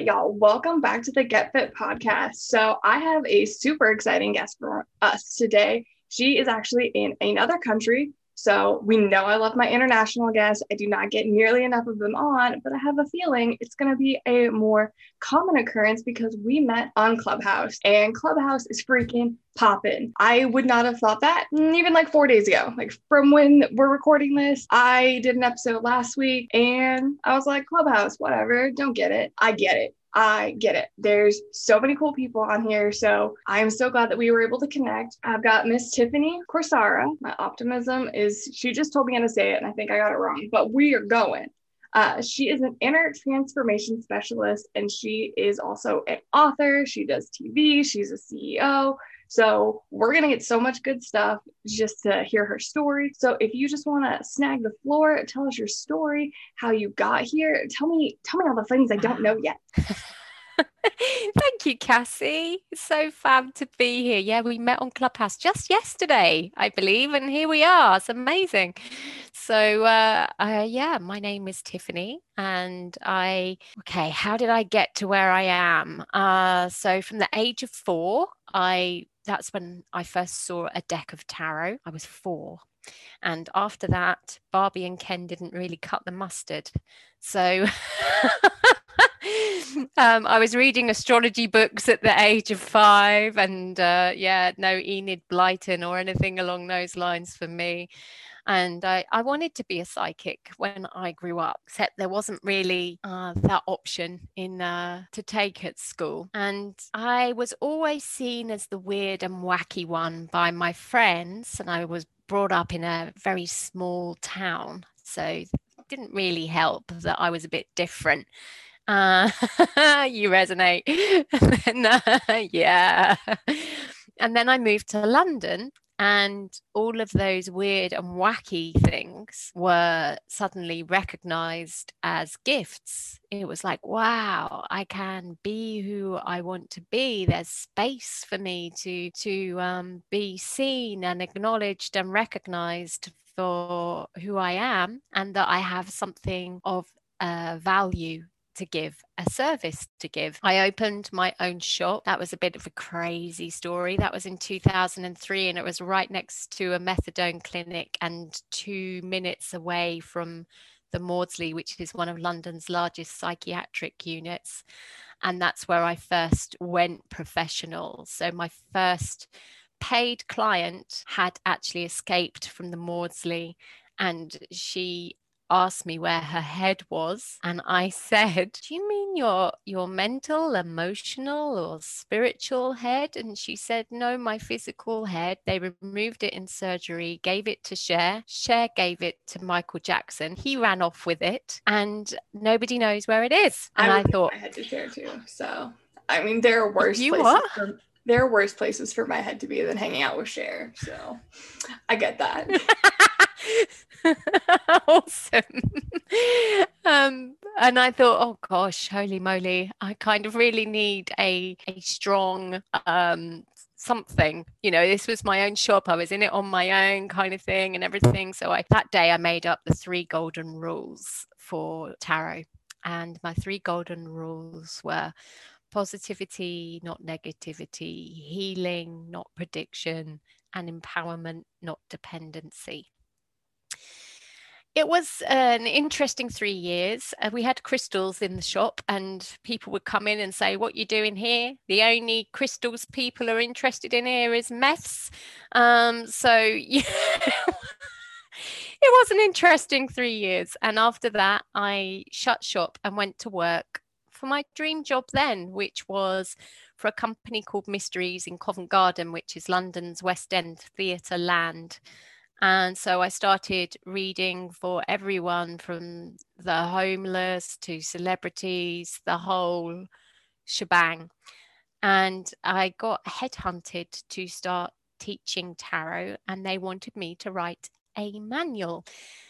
right, y'all, welcome back to the Get Fit podcast. So, I have a super exciting guest for us today. She is actually in another country. So, we know I love my international guests. I do not get nearly enough of them on, but I have a feeling it's going to be a more common occurrence because we met on Clubhouse and Clubhouse is freaking popping. I would not have thought that mm, even like four days ago. Like from when we're recording this, I did an episode last week and I was like, Clubhouse, whatever, don't get it. I get it. I get it. There's so many cool people on here. So I'm so glad that we were able to connect. I've got Miss Tiffany Corsara. My optimism is she just told me how to say it, and I think I got it wrong, but we are going. Uh, she is an inner transformation specialist and she is also an author. She does TV, she's a CEO. So we're going to get so much good stuff just to hear her story. So if you just want to snag the floor, tell us your story, how you got here, tell me tell me all the things I don't know yet. Thank you, Cassie. So fab to be here. Yeah, we met on Clubhouse just yesterday, I believe, and here we are. It's amazing. So, uh, uh, yeah, my name is Tiffany, and I, okay, how did I get to where I am? Uh, so, from the age of four, I that's when I first saw a deck of tarot. I was four. And after that, Barbie and Ken didn't really cut the mustard. So um, I was reading astrology books at the age of five, and uh, yeah, no Enid Blyton or anything along those lines for me. And I, I wanted to be a psychic when I grew up, except there wasn't really uh, that option in uh, to take at school. And I was always seen as the weird and wacky one by my friends, and I was brought up in a very small town, so didn't really help that I was a bit different. Uh, you resonate. and then, uh, yeah. And then I moved to London and all of those weird and wacky things were suddenly recognized as gifts. It was like, wow, I can be who I want to be. There's space for me to to um, be seen and acknowledged and recognized for who I am, and that I have something of uh, value to give, a service to give. I opened my own shop. That was a bit of a crazy story. That was in 2003, and it was right next to a methadone clinic and two minutes away from the Maudsley, which is one of London's largest psychiatric units. And that's where I first went professional. So my first paid client had actually escaped from the Maudsley and she asked me where her head was and i said do you mean your your mental emotional or spiritual head? And she said no my physical head. They removed it in surgery gave it to Cher. Cher gave it to Michael Jackson. He ran off with it and nobody knows where it is. And I, I thought I had to Cher too. So I mean there are worse you places what? for, there are worse places for my head to be than hanging out with Cher so I get that awesome. um, and I thought, oh gosh, holy moly, I kind of really need a a strong um something. You know this was my own shop. I was in it on my own kind of thing and everything. So i that day i made up the three golden rules for tarot. And my three golden rules were positivity not negativity healing not prediction and empowerment not dependency it was an interesting three years. Uh, we had crystals in the shop, and people would come in and say, "What you doing here? The only crystals people are interested in here is meths." Um, so yeah, it was an interesting three years. And after that, I shut shop and went to work for my dream job then, which was for a company called Mysteries in Covent Garden, which is London's West End theatre land. And so I started reading for everyone from the homeless to celebrities, the whole shebang. And I got headhunted to start teaching tarot, and they wanted me to write a manual.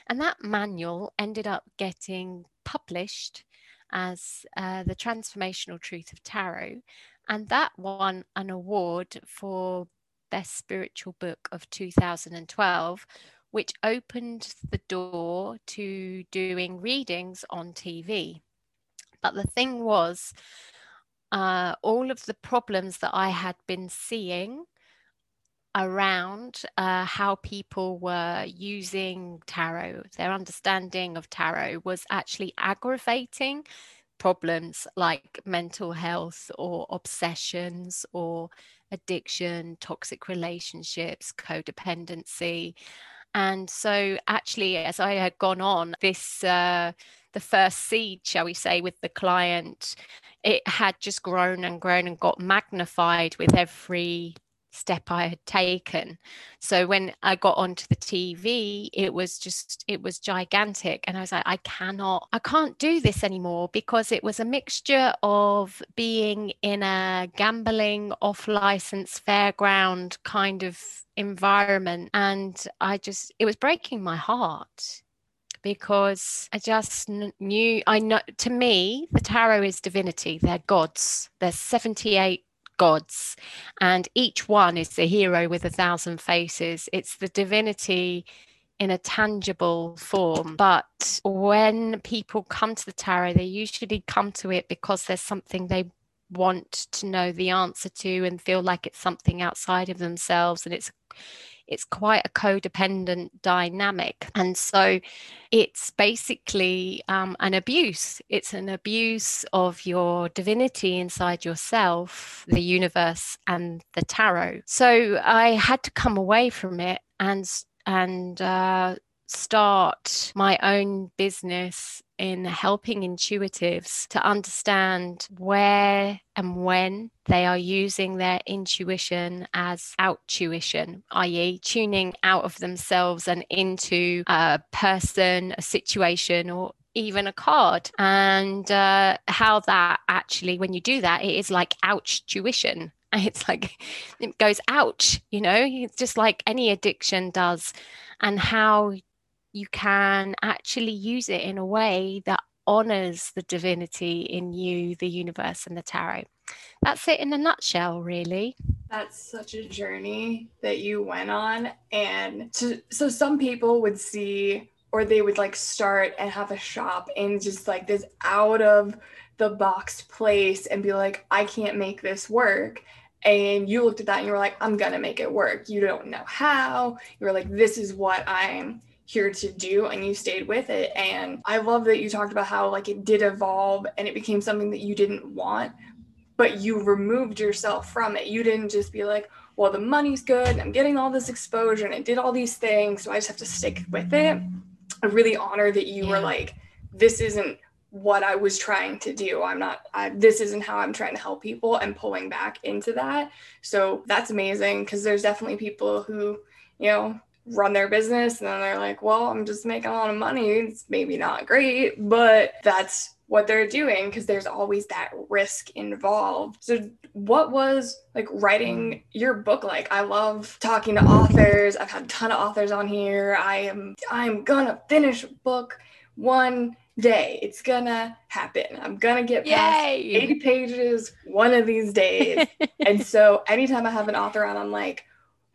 And that manual ended up getting published as uh, The Transformational Truth of Tarot. And that won an award for Best Spiritual Book of 2012, which opened the door to doing readings on TV. But the thing was, uh, all of the problems that I had been seeing around uh, how people were using tarot, their understanding of tarot was actually aggravating problems like mental health or obsessions or addiction, toxic relationships, codependency. And so, actually, as I had gone on, this uh, the first seed, shall we say, with the client, it had just grown and grown and got magnified with every step I had taken. So when I got onto the TV, it was just, it was gigantic. And I was like, I cannot, I can't do this anymore because it was a mixture of being in a gambling, off license, fairground kind of environment. And I just, it was breaking my heart because I just knew I know to me the tarot is divinity they're gods there's 78 gods and each one is the hero with a thousand faces. It's the divinity in a tangible form. But when people come to the tarot they usually come to it because there's something they want to know the answer to and feel like it's something outside of themselves and it's it's quite a codependent dynamic. And so it's basically um, an abuse. It's an abuse of your divinity inside yourself, the universe, and the tarot. So I had to come away from it and and uh, start my own business in helping intuitives to understand where and when they are using their intuition as outtuition, i.e., tuning out of themselves and into a person, a situation, or even a card. And uh, how that actually when you do that it is like ouch tuition it's like it goes ouch you know? It's just like any addiction does. And how you can actually use it in a way that honors the divinity in you, the universe, and the tarot. That's it in a nutshell, really. That's such a journey that you went on. And to, so some people would see, or they would like start and have a shop in just like this out of the box place and be like, I can't make this work and you looked at that and you were like i'm gonna make it work you don't know how you were like this is what i'm here to do and you stayed with it. And i love that you talked about how like it did evolve and it became something that you didn't want but you removed yourself from it. You didn't just be like well the money's good i'm getting all this exposure and it did all these things so i just have to stick with it. I really honor that you yeah. were like this isn't what i was trying to do. I'm not I, this isn't how i'm trying to help people and pulling back into that. So that's amazing because there's definitely people who you know run their business and then they're like well i'm just making a lot of money. It's maybe not great but that's what they're doing because there's always that risk involved. So what was like writing your book like? I love talking to authors. I've had a ton of authors on here. I am i'm gonna finish book one day. It's gonna happen. I'm gonna get past Yay! 80 pages one of these days. And so anytime i have an author on i'm like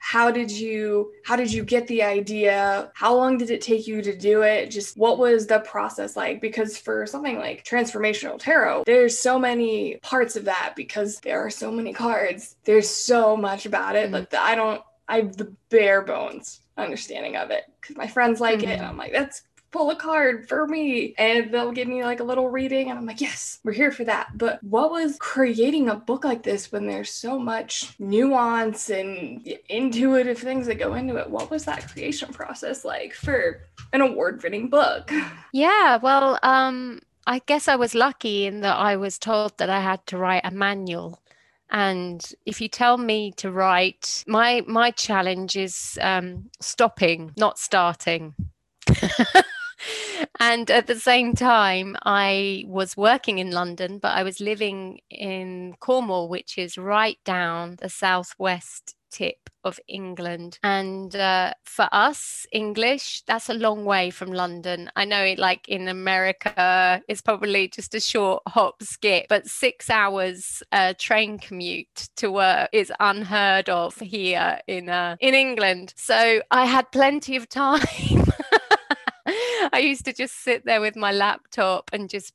how did you how did you get the idea how long did it take you to do it just what was the process like because for something like transformational tarot there's so many parts of that because there are so many cards there's so much about it mm-hmm. like i don't i have the bare bones understanding of it because my friends like mm-hmm. it and mm-hmm. i'm like that's pull a card for me and they'll give me like a little reading and I'm like, yes, we're here for that. But what was creating a book like this when there's so much nuance and intuitive things that go into it? What was that creation process like for an award-winning book? Yeah, well, um I guess I was lucky in that I was told that I had to write a manual and if you tell me to write my my challenge is um, stopping not starting and at the same time, I was working in London, but I was living in Cornwall, which is right down the southwest tip of England. And uh, for us, English, that's a long way from London. I know it like in America, it's probably just a short hop skip, but six hours uh, train commute to work is unheard of here in uh, in England. So I had plenty of time I used to just sit there with my laptop and just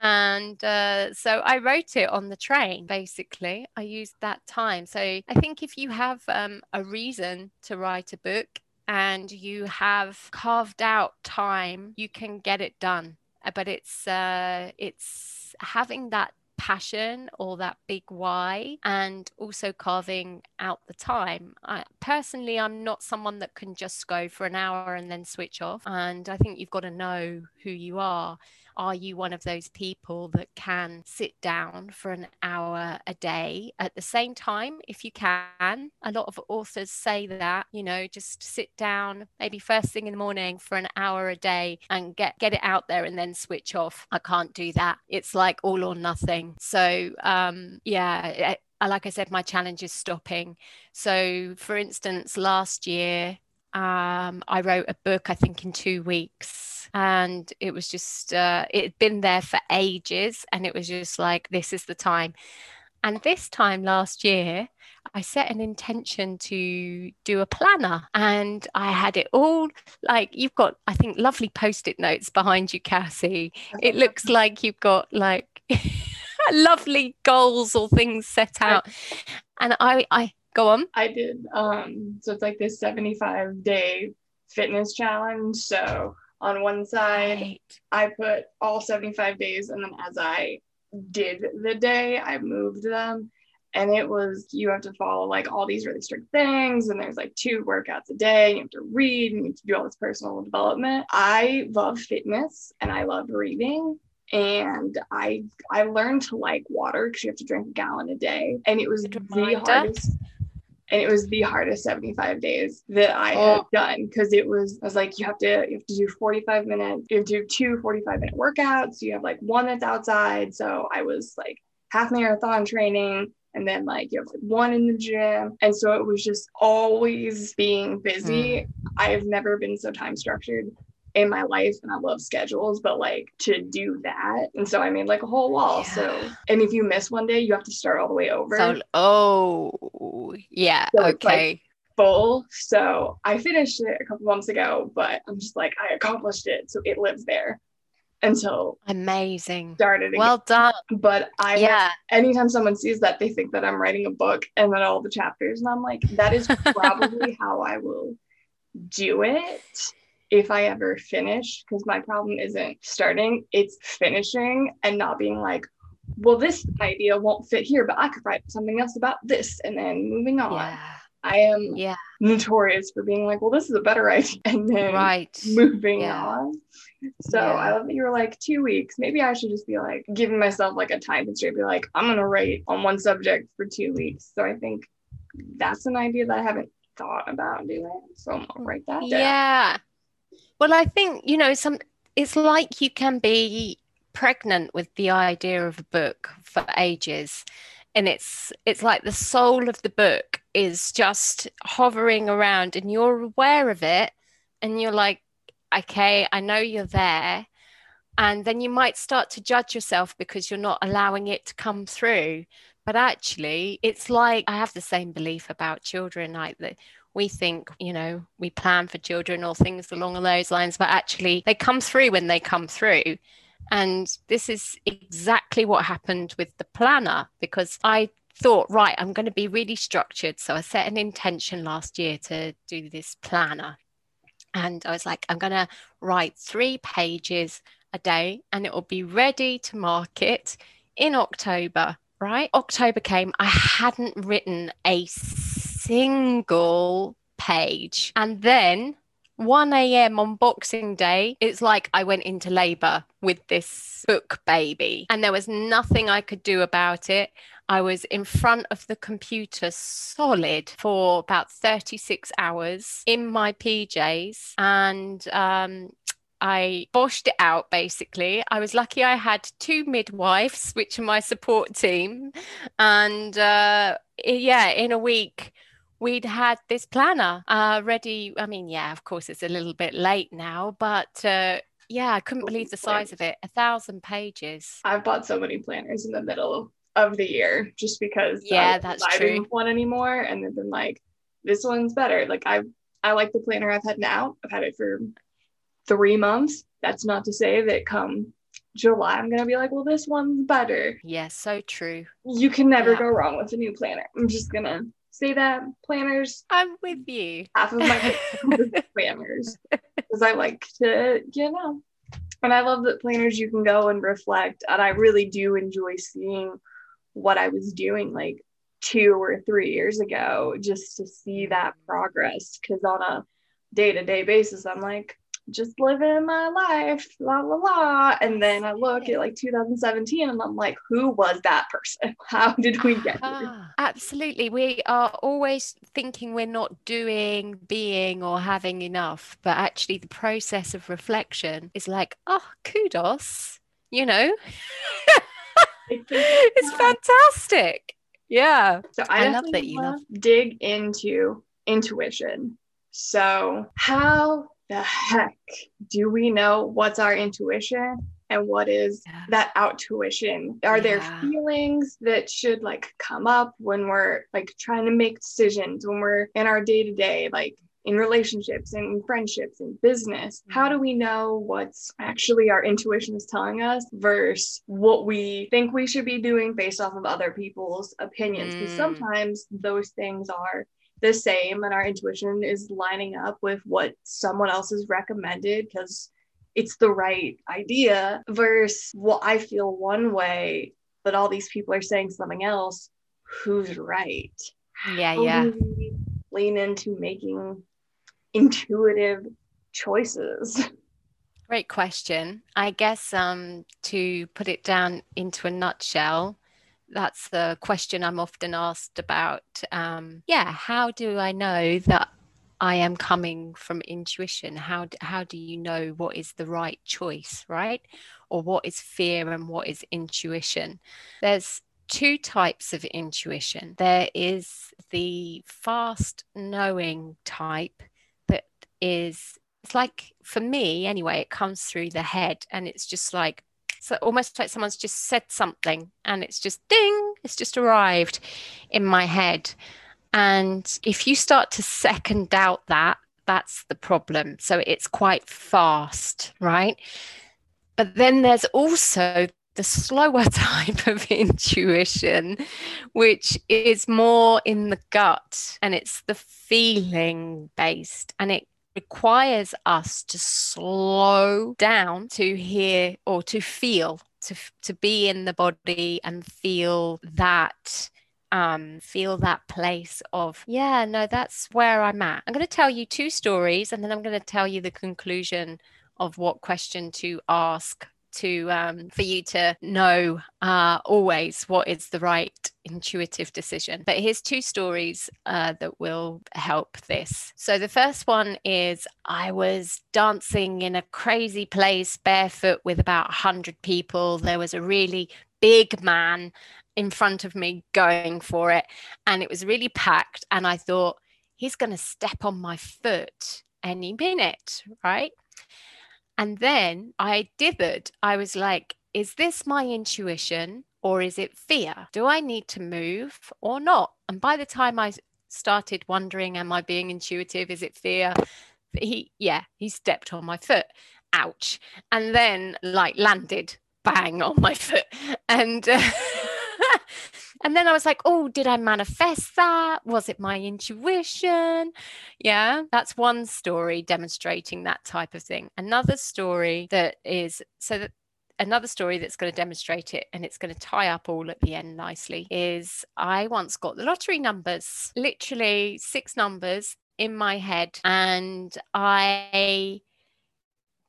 and uh, so I wrote it on the train. Basically, I used that time. So I think if you have um, a reason to write a book and you have carved out time, you can get it done. But it's uh, it's having that passion or that big why and also carving out the time. I, personally i'm not someone that can just go for an hour and then switch off and i think you've got to know who you are are you one of those people that can sit down for an hour a day at the same time if you can? A lot of authors say that, you know, just sit down maybe first thing in the morning for an hour a day and get get it out there and then switch off. I can't do that. It's like all or nothing. So, um yeah, like I said, my challenge is stopping. So, for instance, last year um, I wrote a book, I think, in two weeks. And it was just, uh, it had been there for ages. And it was just like, this is the time. And this time last year, I set an intention to do a planner and I had it all like you've got, I think, lovely post it notes behind you, Cassie. It looks like you've got like lovely goals or things set out. And I, I, Go on. I did. Um, so it's like this 75 day fitness challenge. So on one side, right. I put all 75 days, and then as I did the day, I moved them. And it was, you have to follow like all these really strict things. And there's like two workouts a day. You have to read and you have to do all this personal development. I love fitness and I love reading and I I learned to like water because you have to drink a gallon a day, and it was the hardest and it was the hardest 75 days that I oh. had done because it was I was like you have to you have to do 45 minutes you have to do two 45 minute workouts you have like one that's outside so I was like half marathon training and then like you have like one in the gym and so it was just always being busy mm. I have never been so time structured in my life and I love schedules, but like to do that. And so I made like a whole wall. Yeah. So, and if you miss one day, you have to start all the way over. So, oh, yeah. So okay. Full. So I finished it a couple months ago, but I'm just like, I accomplished it. So it lives there until amazing started again. well done but i yeah anytime someone sees that they think that i'm writing a book and then all the chapters and i'm like that is probably how i will do it if I ever finish, because my problem isn't starting, it's finishing and not being like, well, this idea won't fit here, but I could write something else about this and then moving on. Yeah. I am yeah. notorious for being like, well, this is a better idea, and then right. moving yeah. on. So yeah. I love that you were like two weeks. Maybe I should just be like giving myself like a time constraint, be like, I'm gonna write on one subject for two weeks. So I think that's an idea that I haven't thought about doing. So I'll write that down. Yeah. Well, I think, you know, some it's like you can be pregnant with the idea of a book for ages. And it's it's like the soul of the book is just hovering around and you're aware of it and you're like okay i know you're there. And then you might start to judge yourself because you're not allowing it to come through. But actually it's like i have the same belief about children like that we think, you know, we plan for children or things along those lines, but actually they come through when they come through. And this is exactly what happened with the planner because I thought, right, I'm going to be really structured. So I set an intention last year to do this planner. And I was like, I'm going to write three pages a day and it will be ready to market in October, right? October came, I hadn't written a single page. And then 1 a.m. on Boxing Day, it's like I went into labor with this book baby, and there was nothing I could do about it. I was in front of the computer solid for about 36 hours in my PJs, and um, I boshed it out basically. I was lucky I had two midwives, which are my support team. And uh, yeah, in a week, we'd had this planner uh, ready. I mean, yeah, of course, it's a little bit late now, but uh, yeah, I couldn't believe the size of it. A thousand pages. I've bought so many planners in the middle of the year just because yeah, that's I true. One anymore, and they've been like, this one's better. Like I, I like the planner I've had now. I've had it for three months. That's not to say that come July, I'm gonna be like, well, this one's better. Yeah, so true. You can never Yeah. go wrong with a new planner. I'm just gonna say that planners, I'm with you. half of my planners, because I like to, you know, and I love that planners you can go and reflect, and I really do enjoy seeing what I was doing like two or three years ago, just to see that progress. Because on a day to day basis, I'm like, just living my life, la la la. And then I look at like 2017 and I'm like, who was that person? How did we get here? Ah, absolutely. We are always thinking we're not doing, being, or having enough. But actually, the process of reflection is like, oh, kudos, you know, it's fantastic. Yeah. So I, I love that you love- dig into intuition. So how the heck do we know what's our intuition and what is Yeah. that outtuition? Are there feelings that should like come up when we're like trying to make decisions when we're in our day to day, like in relationships and friendships and business? How do we know what's actually our intuition is telling us versus what we think we should be doing based off of other people's opinions? Because Mm. sometimes those things are the same and our intuition is lining up with what someone else has recommended because it's the right idea versus what I feel one way, but all these people are saying something else. Who's right? Yeah. How Yeah. lean into making intuitive choices. Great question. I guess um, to put it down into a nutshell, that's the question I'm often asked about. Um, yeah, how do I know that I am coming from intuition? How how do you know what is the right choice, right? Or what is fear and what is intuition? There's two types of intuition. There is the fast knowing type that is it's like for me anyway it comes through the head and it's just like almost like someone's just said something and it's just ding it's just arrived in my head. And if you start to second doubt that that's the problem. So it's quite fast right? But then there's also the slower type of intuition, which is more in the gut and it's the feeling based and it requires us to slow down to hear or to feel to, to be in the body and feel that um feel that place of yeah no that's where i'm at. I'm going to tell you two stories and then i'm going to tell you the conclusion of what question to ask to um, for you to know uh, always what is the right intuitive decision. But here's two stories uh, that will help this. So the first one is I was dancing in a crazy place barefoot with about 100 people. There was a really big man in front of me going for it, and it was really packed. And I thought, he's going to step on my foot any minute, right? And then I dithered. I was like, is this my intuition or is it fear? Do I need to move or not? And by the time I started wondering, am I being intuitive? Is it fear? He, yeah, he stepped on my foot. Ouch. And then, like, landed bang on my foot. And, uh, and then I was like, oh, did I manifest that? Was it my intuition? Yeah, that's one story demonstrating that type of thing. Another story that is so that another story that's going to demonstrate it and it's going to tie up all at the end nicely is I once got the lottery numbers, literally six numbers in my head, and I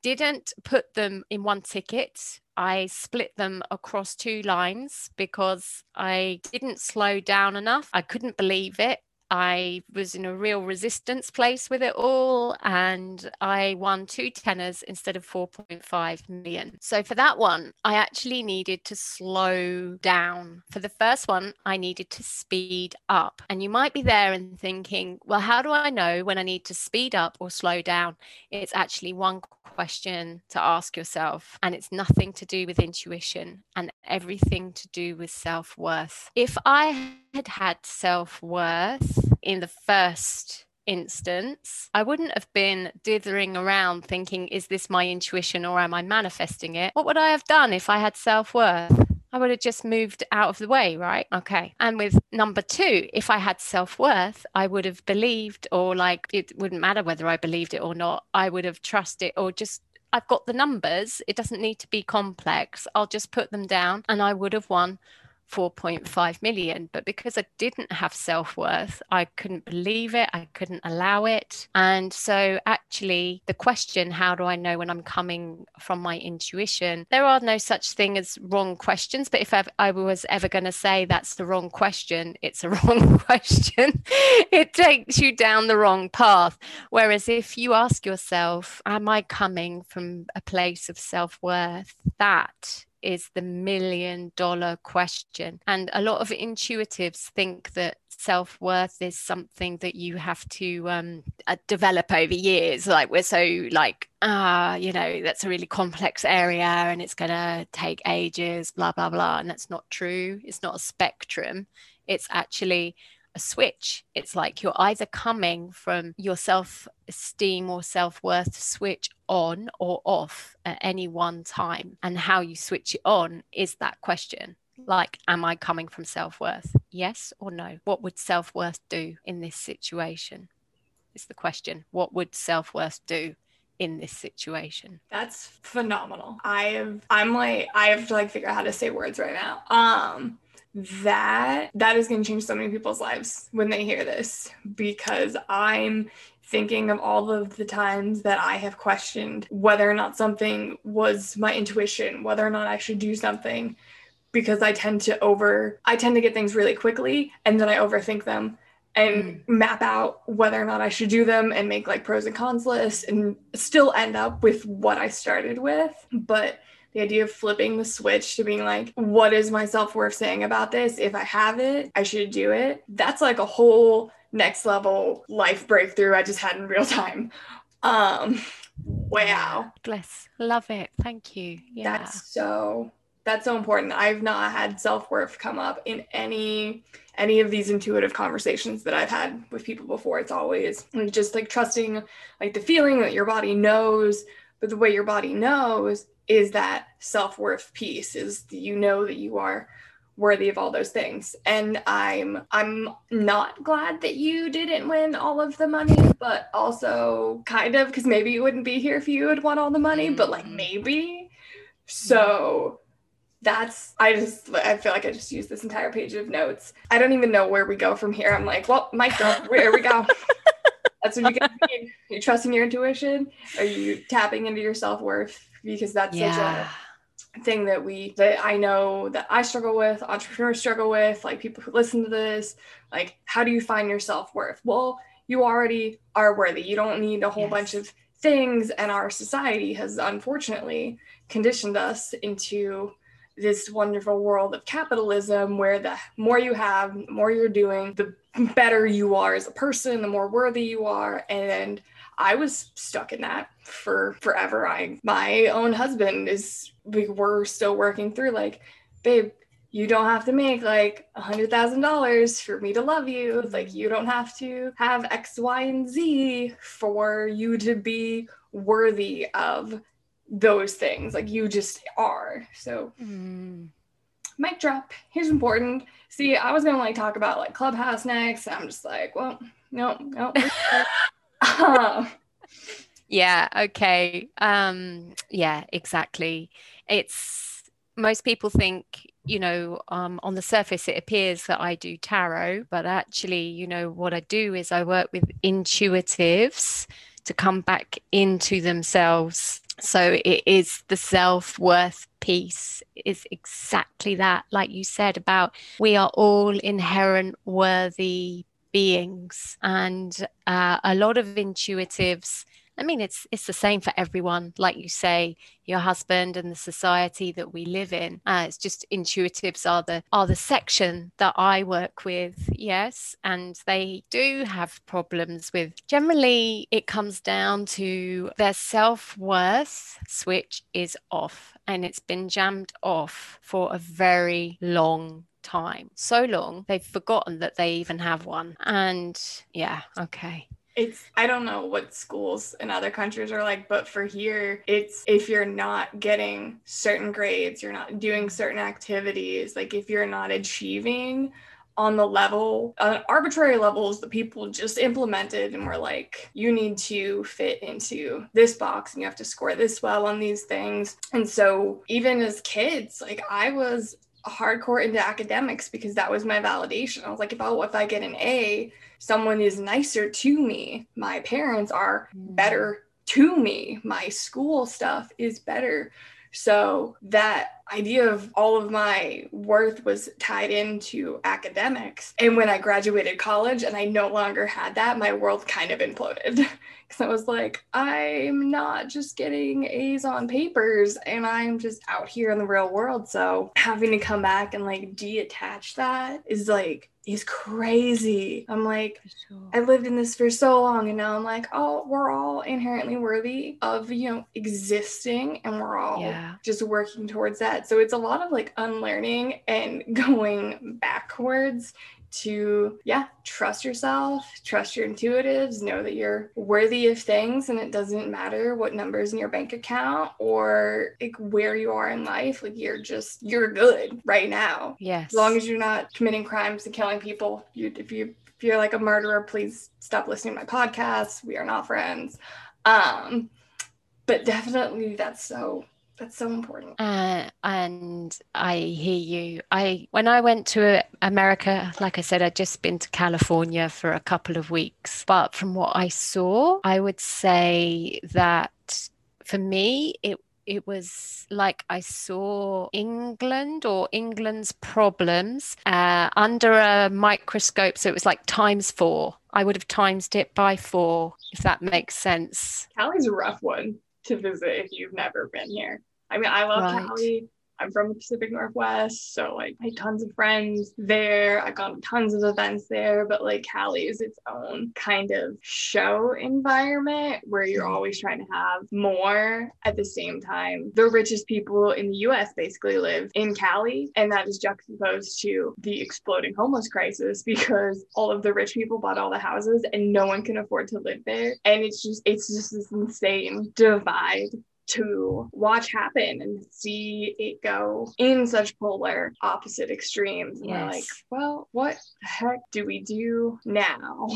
didn't put them in one ticket. I split them across two lines because I didn't slow down enough. I couldn't believe it. I was in a real resistance place with it all, and I won two tenners instead of 4.5 million. So, for that one, I actually needed to slow down. For the first one, I needed to speed up. And you might be there and thinking, well, how do I know when I need to speed up or slow down? It's actually one question to ask yourself, and it's nothing to do with intuition and everything to do with self worth. If I had had self worth in the first instance, I wouldn't have been dithering around thinking, is this my intuition or am I manifesting it? What would I have done if I had self worth? I would have just moved out of the way, right? Okay. And with number two, if I had self worth, I would have believed, or like it wouldn't matter whether I believed it or not, I would have trusted or just I've got the numbers. It doesn't need to be complex. I'll just put them down and I would have won 4.5 million. But because I didn't have self worth, I couldn't believe it. I couldn't allow it. And so, actually, the question, how do I know when I'm coming from my intuition? There are no such thing as wrong questions. But if I was ever going to say that's the wrong question, it's a wrong question. it takes you down the wrong path. Whereas if you ask yourself, am I coming from a place of self worth? That is the million dollar question. And a lot of intuitives think that self worth is something that you have to um, uh, develop over years. Like we're so like, ah, uh, you know, that's a really complex area and it's going to take ages, blah, blah, blah. And that's not true. It's not a spectrum. It's actually a switch. It's like you're either coming from your self esteem or self worth switch on or off at any one time. And how you switch it on is that question. Like, am I coming from self worth? Yes or no? What would self worth do in this situation? Is the question. What would self worth do in this situation. That's phenomenal. I have I'm like I have to like figure out how to say words right now. Um that that is going to change so many people's lives when they hear this because I'm thinking of all of the times that I have questioned whether or not something was my intuition, whether or not I should do something because I tend to over I tend to get things really quickly and then I overthink them and mm. map out whether or not I should do them and make like pros and cons lists and still end up with what I started with. But the idea of flipping the switch to being like, what is my self worth saying about this? If I have it, I should do it. That's like a whole next level life breakthrough I just had in real time. Um, wow. Bless. Love it. Thank you. Yeah. That's so that's so important. I've not had self-worth come up in any any of these intuitive conversations that I've had with people before. It's always just like trusting like the feeling that your body knows, but the way your body knows is that self-worth piece is you know that you are worthy of all those things. And i'm i'm not glad that you didn't win all of the money but also kind of because maybe you wouldn't be here if you had won all the money but like mm-hmm. maybe. So that's i just i feel like i just used this entire page of notes. I don't even know where we go from here. I'm like well mike where we go that's what you need are you trusting your intuition are you tapping into your self-worth because that's yeah. such a thing that we that I know that I struggle with, entrepreneurs struggle with, like people who listen to this, like how do you find your self-worth? Well, you already are worthy. You don't need a whole yes. bunch of things and our society has unfortunately conditioned us into this wonderful world of capitalism where the more you have, the more you're doing, the better you are as a person, the more worthy you are. And I was stuck in that for forever. I my own husband is we were still working through like, babe, you don't have to make like a hundred thousand dollars for me to love you. Like you don't have to have X, Y, and Z for you to be worthy of those things. Like you just are. So mm. mic drop. Here's important. See, I was gonna like talk about like Clubhouse next. I'm just like, well, no, no. um, yeah okay um yeah exactly it's most people think you know um, on the surface it appears that i do tarot but actually you know what i do is i work with intuitives to come back into themselves so it is the self-worth piece is exactly that like you said about we are all inherent worthy beings. And uh, a lot of intuitives I mean, it's it's the same for everyone. Like you say, your husband and the society that we live in. Uh, it's just intuitives are the are the section that I work with. Yes, and they do have problems with. Generally, it comes down to their self worth switch is off, and it's been jammed off for a very long time. So long they've forgotten that they even have one. And yeah, okay it's I don't know what schools in other countries are like, but for here, it's if you're not getting certain grades, you're not doing certain activities, like if you're not achieving on the level, on arbitrary levels that people just implemented and were like, you need to fit into this box and you have to score this well on these things. And so, even as kids, like I was hardcore into academics because that was my validation. I was like, if I, if I get an A, someone is nicer to me. My parents are mm. better to me. My school stuff is better. So that idea of all of my worth was tied into academics. And when I graduated college and I no longer had that, my world kind of imploded. Because I was like, I'm not just getting A's on papers and I'm just out here in the real world. So having to come back and like detach that is like, is crazy. I'm like, sure. I lived in this for so long, and now I'm like, oh, we're all inherently worthy of, you know, existing, and we're all yeah. just working towards that. So it's a lot of like unlearning and going backwards to yeah trust yourself trust your intuitives know that you're worthy of things and it doesn't matter what numbers in your bank account or like where you are in life like you're just you're good right now. Yes as long as you're not committing crimes and killing people you if you if you're like a murderer please stop listening to my podcast. We are not friends. Um but definitely that's so that's so important. Uh, and I hear you. I when I went to America, like I said, I'd just been to California for a couple of weeks. But from what I saw, I would say that for me, it it was like I saw England or England's problems uh, under a microscope. So it was like times four. I would have times it by four, if that makes sense. Cali's a rough one to visit if you've never been here. I mean, I love right. Cali. I'm from the Pacific Northwest, so like I have tons of friends there. I've gone to tons of events there, but like Cali is its own kind of show environment where you're mm-hmm. always trying to have more at the same time. The richest people in the US basically live in Cali, and that is juxtaposed to the exploding homeless crisis because all of the rich people bought all the houses and no one can afford to live there. And it's just it's just this insane divide to watch happen and see it go in such polar opposite extremes. And yes. we're like, well, what the heck do we do now?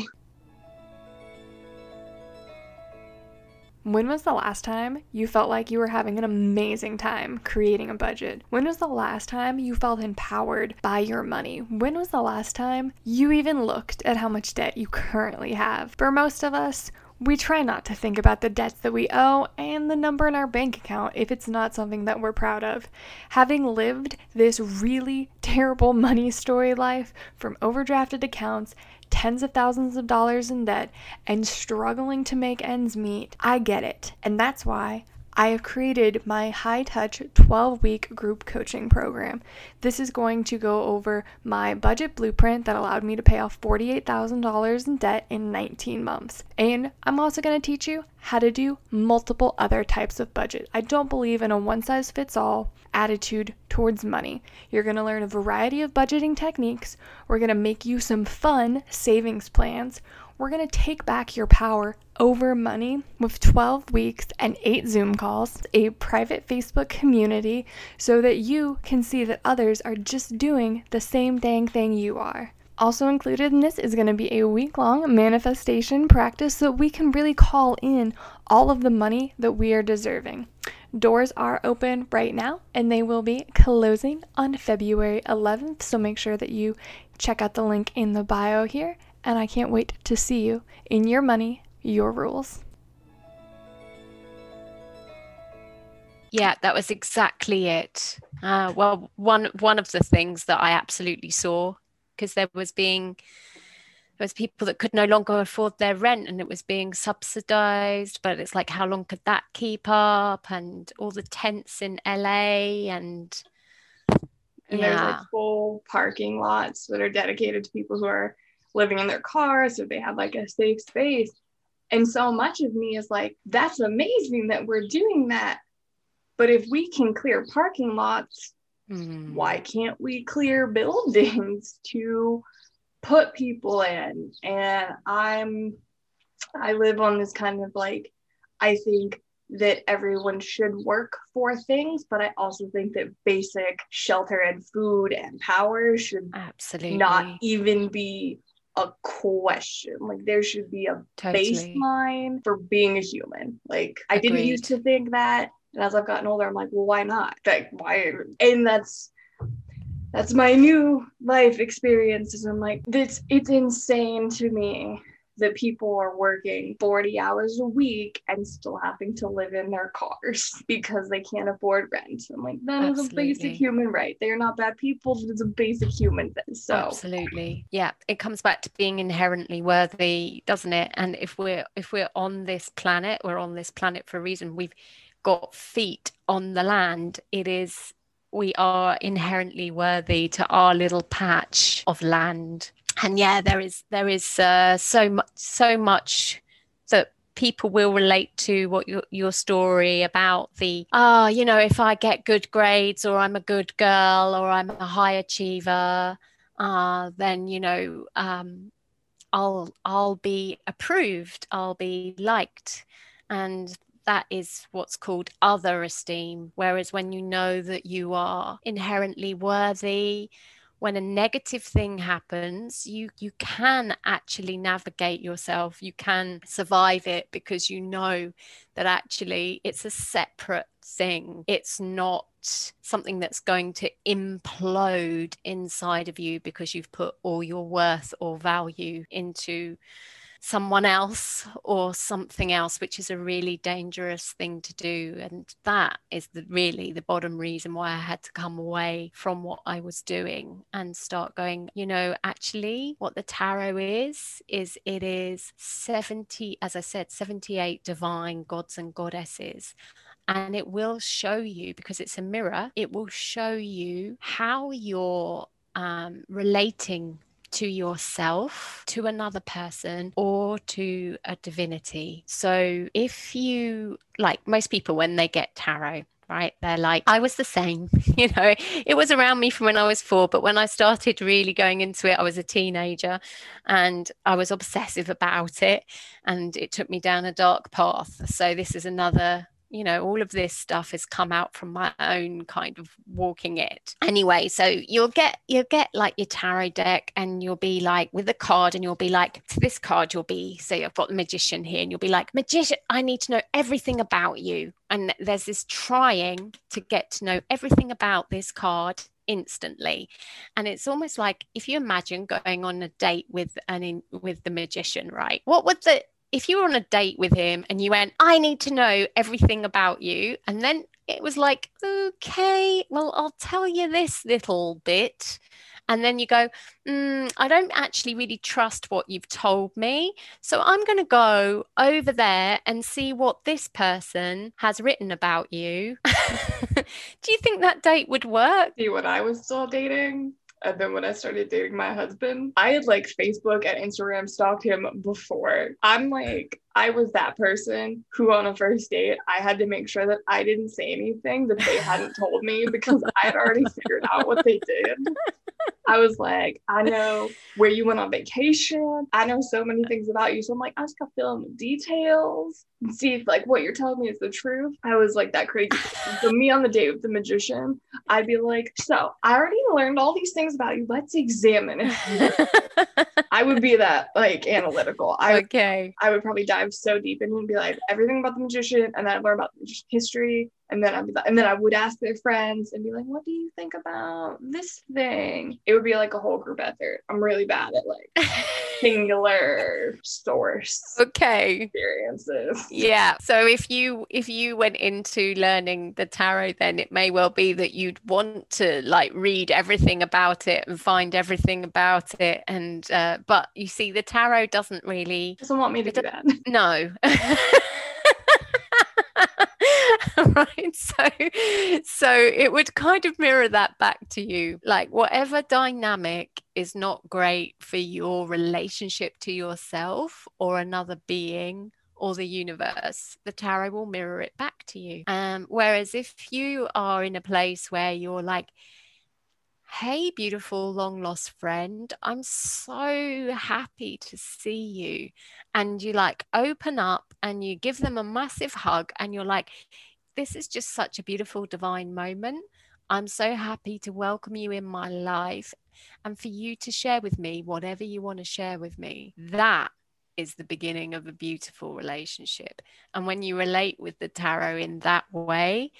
When was the last time you felt like you were having an amazing time creating a budget? When was the last time you felt empowered by your money? When was the last time you even looked at how much debt you currently have? For most of us, we try not to think about the debts that we owe and the number in our bank account if it's not something that we're proud of. Having lived this really terrible money story life from overdrafted accounts, tens of thousands of dollars in debt, and struggling to make ends meet, I get it. And that's why I have created my high touch 12 week group coaching program. This is going to go over my budget blueprint that allowed me to pay off $48,000 in debt in 19 months. And I'm also going to teach you how to do multiple other types of budget. I don't believe in a one size fits all attitude towards money. You're going to learn a variety of budgeting techniques. We're going to make you some fun savings plans we're going to take back your power over money with 12 weeks and 8 Zoom calls, a private Facebook community, so that you can see that others are just doing the same dang thing you are. Also included in this is going to be a week long manifestation practice so that we can really call in all of the money that we are deserving. Doors are open right now and they will be closing on February 11th, so make sure that you check out the link in the bio here and I can't wait to see you in your money, your rules. Yeah, that was exactly it. Uh, well, one one of the things that I absolutely saw because there was being there was people that could no longer afford their rent and it was being subsidized but it's like how long could that keep up and all the tents in LA and and yeah. there's like full parking lots that are dedicated to people who are living in their cars or they have like a safe space. And so much of me is like, that's amazing that we're doing that. But if we can clear parking lots, mm. why can't we clear buildings to put people in? And I'm I live on this kind of like, I think that everyone should work for things, but I also think that basic shelter and food and power should absolutely not even be a question. Like there should be a totally. baseline for being a human. Like I Agreed. didn't used to think that. And as I've gotten older, I'm like, well, why not? Like why and that's that's my new life experiences. I'm like, this it's insane to me that people are working 40 hours a week and still having to live in their cars because they can't afford rent. I'm like, that Absolutely. is a basic human right. They're not bad people. It's a basic human thing. So Absolutely. Yeah. It comes back to being inherently worthy, doesn't it? And if we're if we're on this planet, we're on this planet for a reason. We've got feet on the land. It is we are inherently worthy to our little patch of land and yeah there is there is uh, so much so much that people will relate to what your, your story about the ah oh, you know if i get good grades or i'm a good girl or i'm a high achiever uh, then you know um, i'll i'll be approved i'll be liked. And that is what's called other esteem. Whereas when you know that you are inherently worthy when a negative thing happens you you can actually navigate yourself. You can survive it because you know that actually it's a separate thing. It's not something that's going to implode inside of you because you've put all your worth or value into someone else or something else, which is a really dangerous thing to do. And that is the, really the bottom reason why I had to come away from what I was doing and start going, you know, actually, what the tarot is, is it is 70, as I said, 78 divine gods and goddesses and it will show you because it's a mirror it will show you how you're um, relating to yourself, to another person, or to a divinity. So if you, like most people, when they get tarot, right? They're like, I was the same. you know, it was around me from when I was four, but when I started really going into it, I was a teenager and I was obsessive about it and it took me down a dark path. So, this is another you know all of this stuff has come out from my own kind of walking it. Anyway so you'll get you'll get like your tarot deck and you'll be like with a card and you'll be like to this card you'll be so i've got the magician here and you'll be like magician i need to know everything about you. And there's this trying to get to know everything about this card instantly. And it's almost like if you imagine going on a date with an in, with the magician right? What would the if you were on a date with him and you went, I need to know everything about you, and then it was like, okay, well, I'll tell you this little bit. And then you go, mm, I don't actually really trust what you've told me. So I'm going to go over there and see what this person has written about you. Do you think that date would work? See, when I was still dating, and then when I started dating my husband, I had like Facebook and Instagram stalked him before. I'm like, I was that person who on a first date, I had to make sure that I didn't say anything that they hadn't told me because I had already figured out what they did. I was like, I know where you went on vacation. I know so many things about you. So I'm like, I just gotta fill in the details and see if like what you're telling me is the truth. I was like that crazy. so me on the date with the magician, I'd be like, so I already learned all these things about you. Let's examine it. I would be that like analytical. I okay. I would probably dive so deep and be like everything about the magician, and then I'd learn about the magician history, and then I'd be like, and then I would ask their friends and be like, "What do you think about this thing?" It would be like a whole group effort. I'm really bad at like singular source. Okay. Experiences. Yeah. So if you if you went into learning the tarot, then it may well be that you'd want to like read everything about it and find everything about it, and uh, but you see, the tarot doesn't really doesn't want me to do that. No. right so so it would kind of mirror that back to you like whatever dynamic is not great for your relationship to yourself or another being or the universe, the tarot will mirror it back to you. Um, whereas if you are in a place where you're like, Hey, beautiful long lost friend. I'm so happy to see you. And you like open up and you give them a massive hug, and you're like, This is just such a beautiful divine moment. I'm so happy to welcome you in my life and for you to share with me whatever you want to share with me. That is the beginning of a beautiful relationship. And when you relate with the tarot in that way,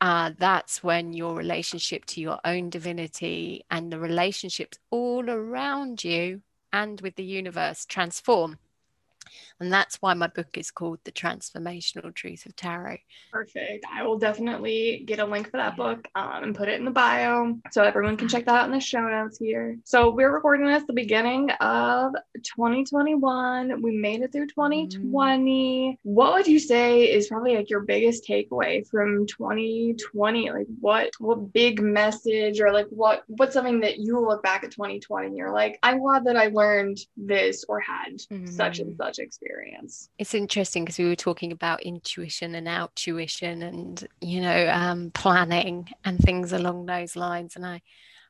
uh, that's when your relationship to your own divinity and the relationships all around you and with the universe transform. And that's why my book is called The Transformational Truth of Tarot. Perfect. I will definitely get a link for that book um, and put it in the bio so everyone can check that out in the show notes here. So we're recording this the beginning of 2021. We made it through 2020. Mm. What would you say is probably like your biggest takeaway from 2020? Like what what big message or like what what's something that you look back at 2020 and you're like, I'm glad that I learned this or had mm. such and mm. Experience. It's interesting because we were talking about intuition and outuition and, you know, um, planning and things along those lines. And I,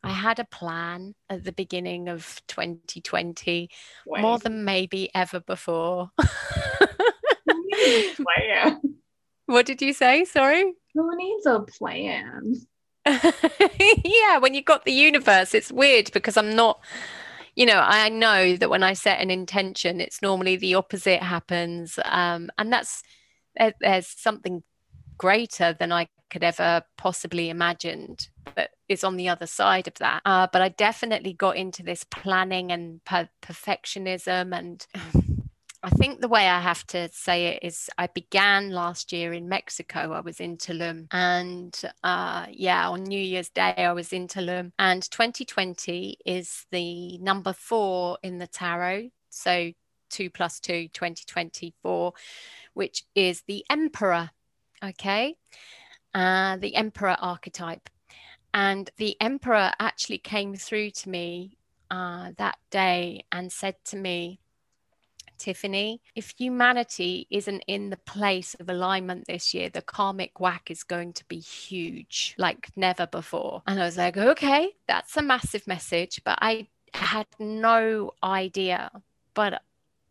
I had a plan at the beginning of 2020, Wait. more than maybe ever before. plan. What did you say? Sorry? Who needs a plan? yeah, when you've got the universe, it's weird because I'm not you know, I know that when I set an intention, it's normally the opposite happens. Um, and that's, there's something greater than I could ever possibly imagined that is on the other side of that. Uh, but I definitely got into this planning and per- perfectionism and I think the way I have to say it is I began last year in Mexico. I was in Tulum. And uh, yeah, on New Year's Day, I was in Tulum. And 2020 is the number four in the tarot. So 2 plus 2, 2024, which is the Emperor. Okay. Uh, the Emperor archetype. And the Emperor actually came through to me uh, that day and said to me, Tiffany, if humanity isn't in the place of alignment this year, the karmic whack is going to be huge, like never before. And I was like, okay, that's a massive message, but I had no idea. But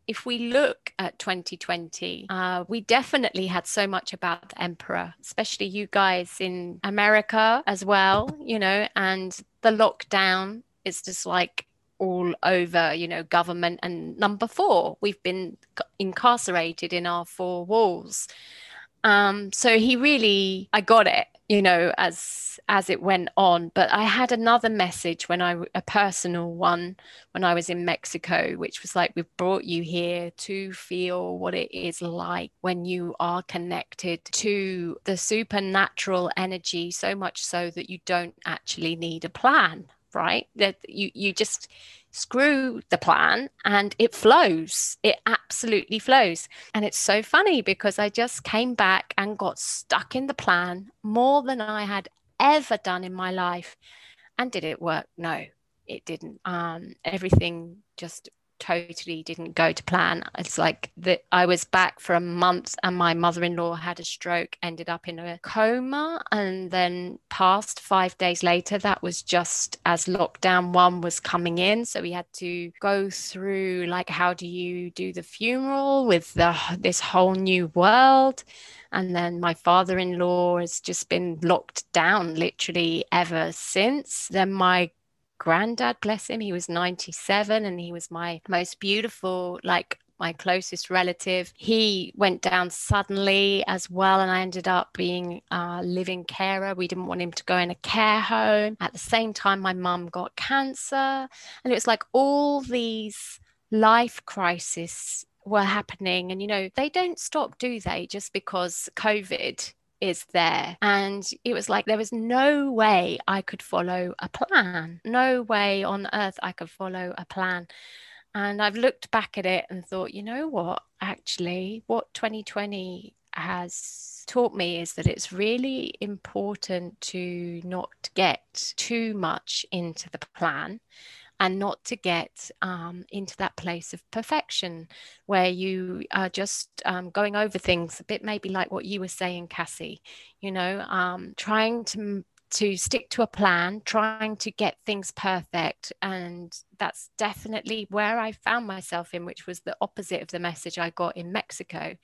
if we look at 2020, uh, we definitely had so much about the emperor, especially you guys in America as well, you know, and the lockdown is just like all over, you know, government. And number four, we've been incarcerated in our four walls. Um, so he really, I got it, you know, as as it went on. But I had another message when I, a personal one, when I was in Mexico, which was like, we've brought you here to feel what it is like when you are connected to the supernatural energy, so much so that you don't actually need a plan right? That you you just screw the plan and it flows. It absolutely flows. And it's so funny because I just came back and got stuck in the plan more than I had ever done in my life. And did it work? No, it didn't. Um, everything just totally didn't go to plan. It's like that I was back for a month and my mother-in-law had a stroke, ended up in a coma and then passed 5 days later. That was just as lockdown 1 was coming in, so we had to go through like how do you do the funeral with the this whole new world. And then my father in law has just been locked down literally ever since. Then my granddad, bless him, he was 97 and he was my most beautiful, like my closest relative. He went down suddenly as well, and I ended up being a living carer. We didn't want him to go in a care home. At the same time, my mum got cancer, and it was like all these life crises were happening. And you know, they don't stop, do they? Just because COVID is there. And it was like there was no way I could follow a plan. No way on earth I could follow a plan. And I've looked back at it and thought, you know what? Actually, what 2020 has taught me is that it's really important to not get too much into the plan and not to get um, into that place of perfection where you are just um, going over things a bit maybe like what you were saying cassie you know um, trying to to stick to a plan, trying to get things perfect. And that's definitely where I found myself in, which was the opposite of the message I got in Mexico.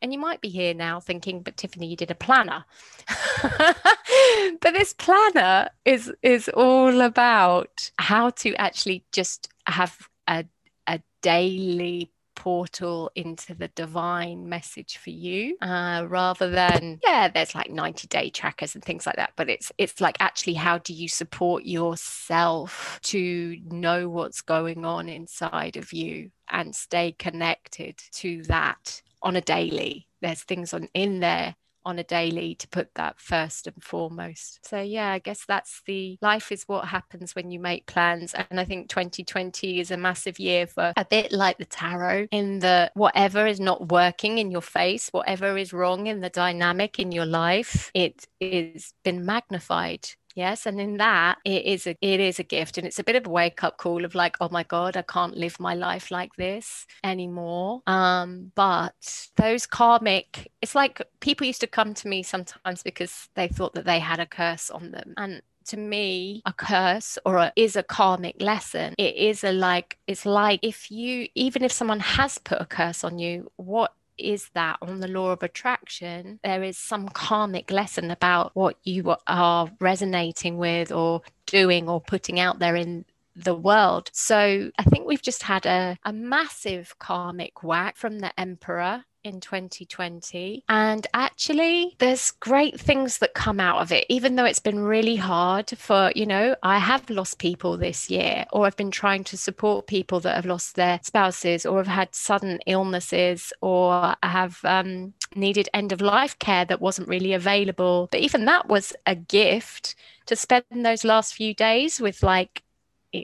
And you might be here now thinking, but Tiffany, you did a planner. but this planner is is all about how to actually just have a, a daily portal into the divine message for you uh, rather than yeah there's like 90 day trackers and things like that but it's it's like actually how do you support yourself to know what's going on inside of you and stay connected to that on a daily? There's things on in there on a daily to put that first and foremost. So, yeah, I guess that's the life is what happens when you make plans. And I think 2020 is a massive year for a bit like the tarot, in the whatever is not working in your face, whatever is wrong in the dynamic in your life, it is been magnified Yes, and in that it is a it is a gift and it's a bit of a wake up call of like, oh my god, I can't live my life like this anymore. Um, but those karmic, it's like people used to come to me sometimes because they thought that they had a curse on them. And to me a curse or a, is a karmic lesson it is a like it's like if you even if someone has put a curse on you what is that on the law of attraction, there is some karmic lesson about what you are resonating with or doing or putting out there in the world. So I think we've just had a, a massive karmic whack from the emperor in 2020. And actually, there's great things that come out of it, even though it's been really hard for, you know, I have lost people this year, or I've been trying to support people that have lost their spouses, or have had sudden illnesses, or have um, needed end of life care that wasn't really available. But even that was a gift to spend those last few days with like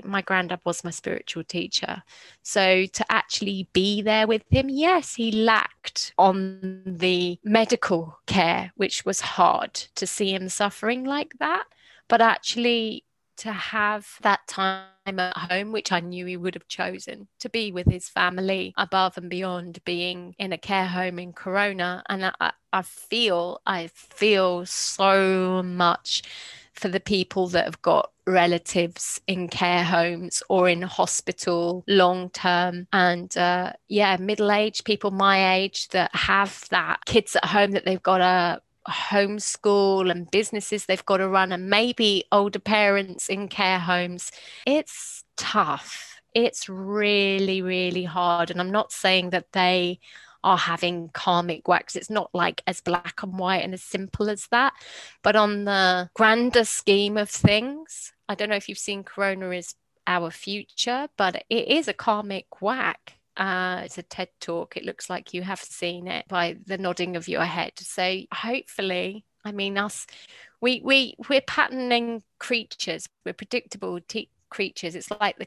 my granddad was my spiritual teacher. So to actually be there with him, yes, he lacked on the medical care, which was hard to see him suffering like that. But actually, to have that time at home, which I knew he would have chosen to be with his family above and beyond being in a care home in Corona. And I, I feel, I feel so much for the people that have got relatives in care homes or in hospital long term. And uh, yeah middle aged people my age that have that kids at home that they've got a homeschool and businesses they've got to run and maybe older parents in care homes. It's tough. It's really really hard. And i'm not saying that they are having karmic whacks. It's not like as black and white and as simple as that. But on the grander scheme of things, I don't know if you've seen Corona is Our Future, but it is a karmic whack. Uh, it's a TED talk. It looks like you have seen it by the nodding of your head. So hopefully, I mean, us, we we we're patterning creatures. We're predictable te- creatures. It's like the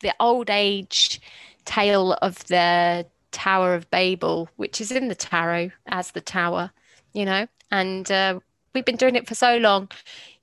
the old age tale of the Tower of Babel, which is in the tarot as the tower, you know, and uh, we've been doing it for so long,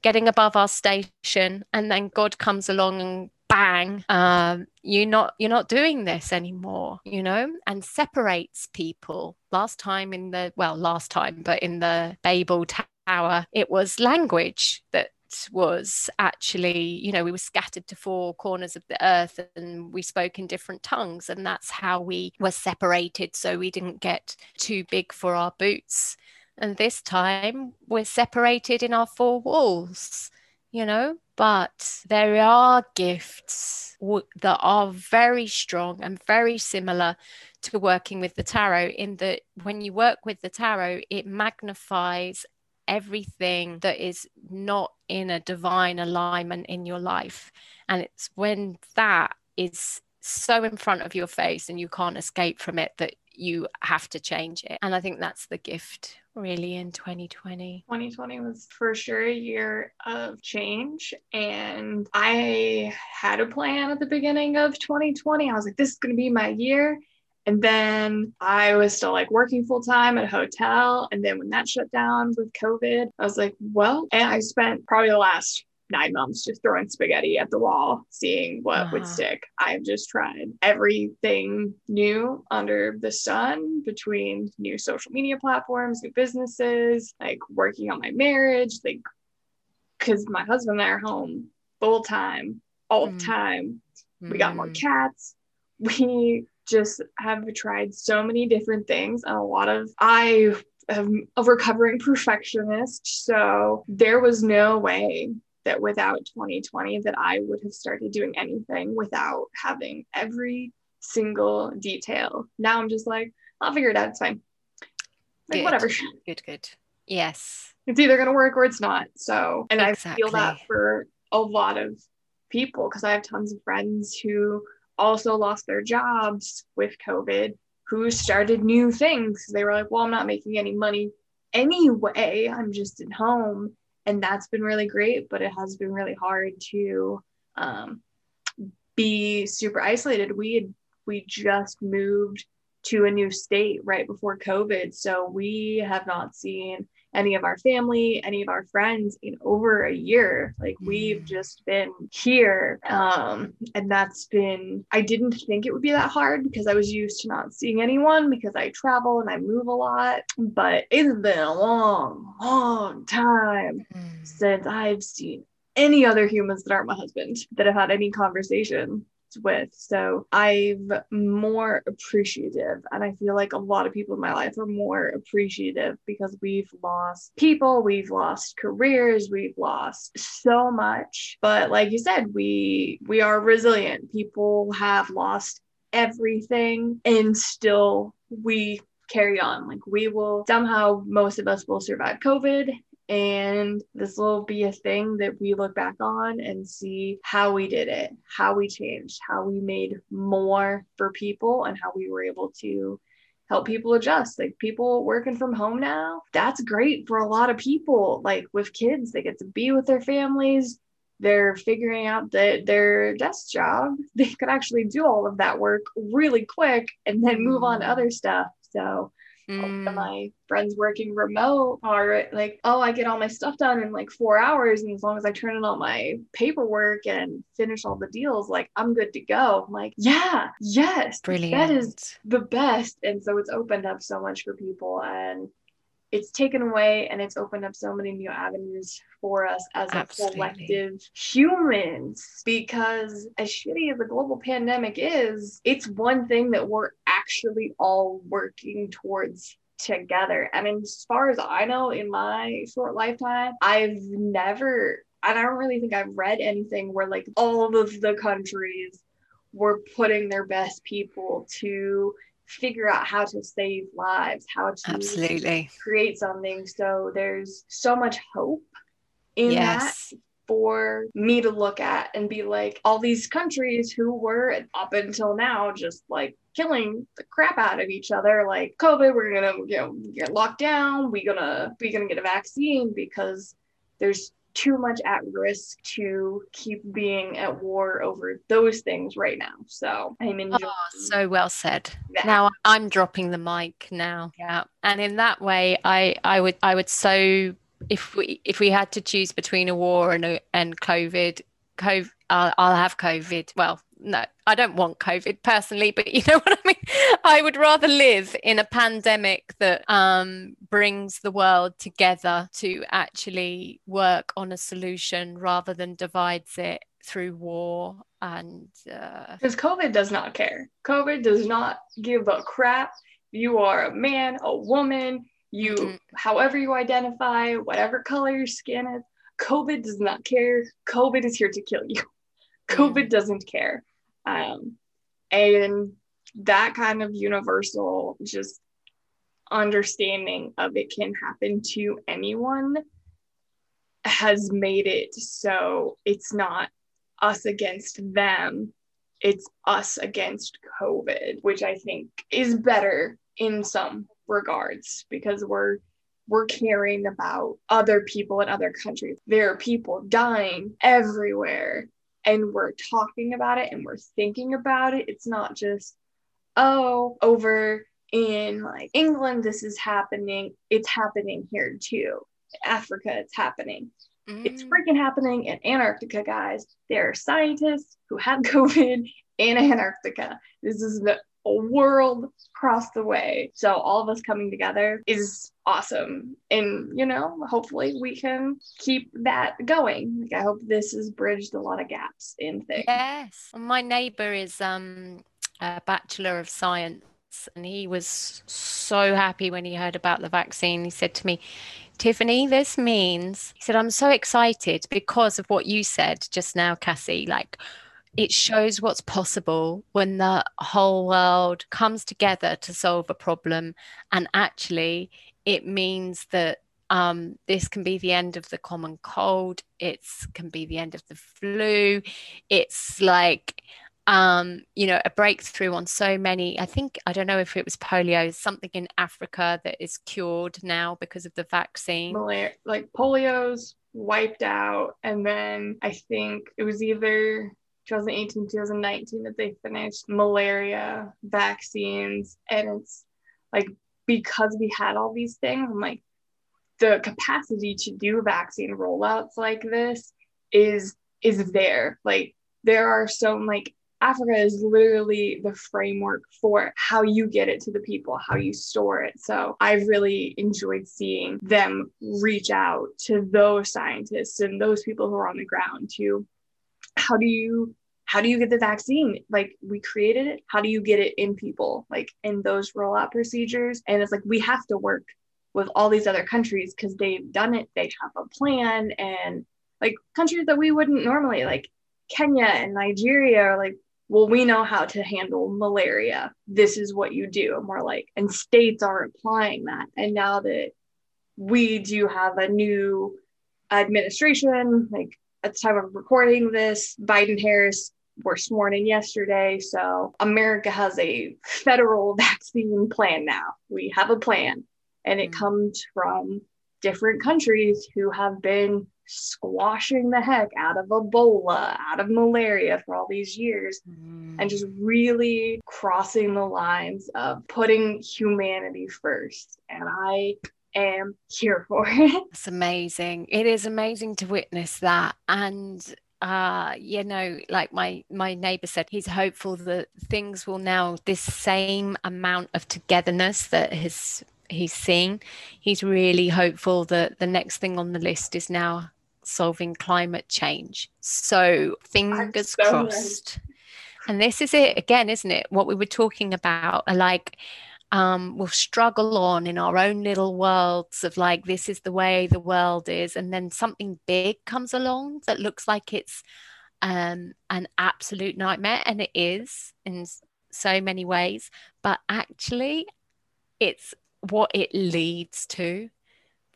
getting above our station, and then God comes along and bang, um, you're not you're not doing this anymore, you know, and separates people. Last time in the well, last time, but in the Babel Tower, it was language that was actually, you know, we were scattered to four corners of the earth and we spoke in different tongues. And that's how we were separated. So we didn't get too big for our boots. And this time we're separated in our four walls, you know, but there are gifts that are very strong and very similar to working with the tarot in that when you work with the tarot, it magnifies everything that is not in a divine alignment in your life. And it's when that is so in front of your face and you can't escape from it that you have to change it. And I think that's the gift really in 2020. 2020 was for sure a year of change. And I had a plan at the beginning of 2020. I was like, this is going to be my year. And then I was still like working full time at a hotel. And then when that shut down with COVID, I was like, well, and I spent probably the last nine months just throwing spaghetti at the wall, seeing what uh-huh. would stick. I've just tried everything new under the sun between new social media platforms, new businesses, like working on my marriage, like because my husband and I are home full time, all the Mm. time. We got more Mm. cats. We just have tried so many different things and a lot of I am a recovering perfectionist. So there was no way that without 2020 that I would have started doing anything without having every single detail. Now I'm just like, I'll figure it out. It's fine. Like, Good. whatever. Good, good. Yes. It's either going to work or it's not. So, and I feel that for a lot of people because I have tons of friends who also lost their jobs with COVID who started new things. They were like, well, I'm not making any money anyway. I'm just at home. And that's been really great, but it has been really hard to um, be super isolated. We had, we just moved to a new state right before COVID. So we have not seen any of our family, any of our friends in over a year. Like we've Mm. just been here. Um, and that's been, I didn't think it would be that hard because I was used to not seeing anyone because I travel and I move a lot. But it's been a long, long time Mm. since I've seen any other humans that aren't my husband that I've had any conversation with. So I'm more appreciative. And I feel like a lot of people in my life are more appreciative because we've lost people, we've lost careers, we've lost so much. But like you said, we we are resilient. People have lost everything and still we carry on. Like we will somehow most of us will survive COVID and this will be a thing that we look back on and see how we did it, how we changed, how we made more for people, and how we were able to help people adjust. Like people working from home now, that's great for a lot of people. Like with kids, they get to be with their families. They're figuring out that their desk job, they could actually do all of that work really quick and then move on to Mm. other stuff. So, a lot of Mm. my friends working remote are like, oh, I get all my stuff done in like four hours. And as long as I turn in all my paperwork and finish all the deals, like I'm good to go. I'm like, yeah, yes, Brilliant. that is the best. And so it's opened up so much for people and it's taken away and it's opened up so many new avenues for us as a collective humans because as shitty as the global pandemic is it's one thing that we're actually all working towards together and as far as i know in my short lifetime i've never and i don't really think i've read anything where like all of the countries were putting their best people to figure out how to save lives how to Absolutely. create something. So there's so much hope in that Yes. for me to look at and be like, all these countries who were up until now just like killing the crap out of each other, like COVID, we're gonna you know get locked down, we gonna we gonna get a vaccine because there's too much at risk to keep being at war over those things right now. So I'm enjoying Oh, so well said. that. Now I'm dropping the mic now. Yeah. And in that way, I, I would I would so if we if we had to choose between a war and a, and COVID, COVID I'll, I'll have COVID. Well, no, I don't want COVID personally, but you know what I mean. I would rather live in a pandemic that um, brings the world together to actually work on a solution rather than divides it through war and uh, Because COVID does not care. COVID does not give a crap. You are a man, a woman, you, Mhm. however you identify, whatever color your skin is. COVID does not care. COVID is here to kill you. COVID doesn't care. Um, and that kind of universal just understanding of it can happen to anyone has made it so it's not us against them it's us against covid which i think is better in some regards because we're we're caring about other people in other countries. There are people dying everywhere and we're talking about it and we're thinking about it. It's not just oh over in like england this is happening. It's happening here too. Africa it's happening. It's mm, freaking happening in Antarctica, guys. There are scientists who have COVID in Antarctica. This is the world across the way. So all of us coming together is awesome. And, you know, hopefully we can keep that going. Like I hope this has bridged a lot of gaps in things. Yes. My neighbor is um a bachelor of science and he was so happy when he heard about the vaccine. He said to me, Tiffany, this means, he said, I'm so excited because of what you said just now, Cassie. Like, it shows what's possible when the whole world comes together to solve a problem. And actually, it means that um, this can be the end of the common cold. It can be the end of the flu. It's like, um, you know, a breakthrough on so many. I think, I don't know if it was polio, something in Africa that is cured now because of the vaccine. Malaria, like polio's wiped out. And then I think it was either 2018, 2019 that they finished malaria vaccines. And it's like because we had all these things, I'm like, the capacity to do vaccine rollouts like this is is there. Like there are so like Africa is literally the framework for how you get it to the people, how you store it. So I've really enjoyed seeing them reach out to those scientists and those people who are on the ground to how do you how do you get the vaccine? Like we created it. How do you get it in people? Like in those rollout procedures. And it's like we have to work with all these other countries because they've done it. They have a plan and like countries that we wouldn't normally like Kenya and Nigeria are like, well, we know how to handle malaria. This is what you do. And like, and states are applying that. And now that we do have a new administration, like at the time of recording this, Biden Harris were sworn in yesterday. So America has a federal vaccine plan now. We have a plan, and it mm-hmm. comes from different countries who have been squashing the heck out of Ebola, out of malaria for all these years, mm. and just really crossing the lines of putting humanity first. And I am here for it. It's amazing. It is amazing to witness that. And uh you know like my my neighbor said he's hopeful that things will now this same amount of togetherness that his he's seen he's really hopeful that the next thing on the list is now solving climate change so fingers so crossed and this is it again isn't it what we were talking about like um, we'll struggle on in our own little worlds of like, this is the way the world is. And then something big comes along that looks like it's um, an absolute nightmare. And it is in so many ways. But actually, it's what it leads to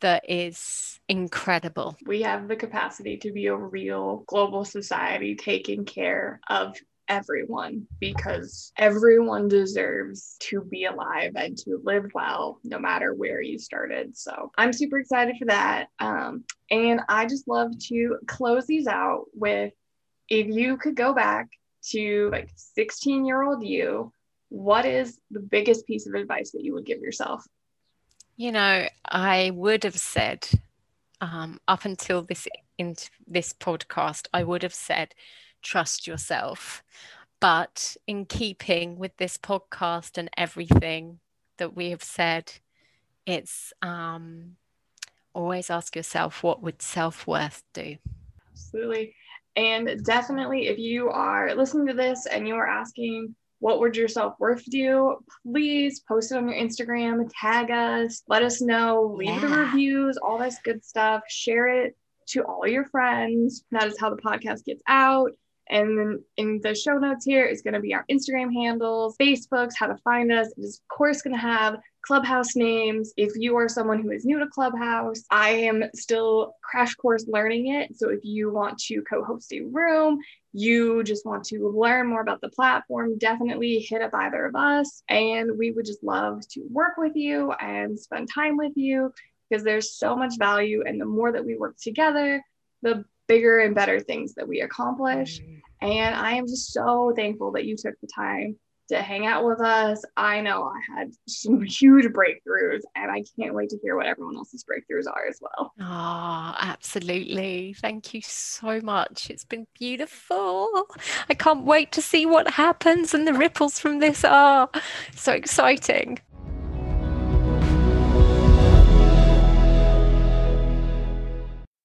that is incredible. We have the capacity to be a real global society taking care of everyone because everyone deserves to be alive and to live well no matter where you started. So I'm super excited for that. Um, and I just love to close these out with if you could go back to like 16 year old you, what is the biggest piece of advice that you would give yourself? You know, I would have said um, up until this in this podcast, I would have said trust yourself. But in keeping with this podcast and everything that we have said, it's um, always ask yourself what would self worth do? Absolutely. And definitely, if you are listening to this and you are asking, what would your self worth do? Please post it on your Instagram, tag us, let us know, leave yeah. the reviews, all this good stuff, share it to all your friends. That is how the podcast gets out. And then in the show notes here is going to be our Instagram handles, Facebooks, how to find us. It is, of course, going to have Clubhouse names. If you are someone who is new to Clubhouse, I am still crash course learning it. So if you want to co host a room, you just want to learn more about the platform, definitely hit up either of us. And we would just love to work with you and spend time with you because there's so much value. And the more that we work together, the bigger and better things that we accomplish. Mm-hmm. And I am just so thankful that you took the time to hang out with us. I know I had some huge breakthroughs, and I can't wait to hear what everyone else's breakthroughs are as well. Oh, absolutely. Thank you so much. It's been beautiful. I can't wait to see what happens and the ripples from this are so exciting.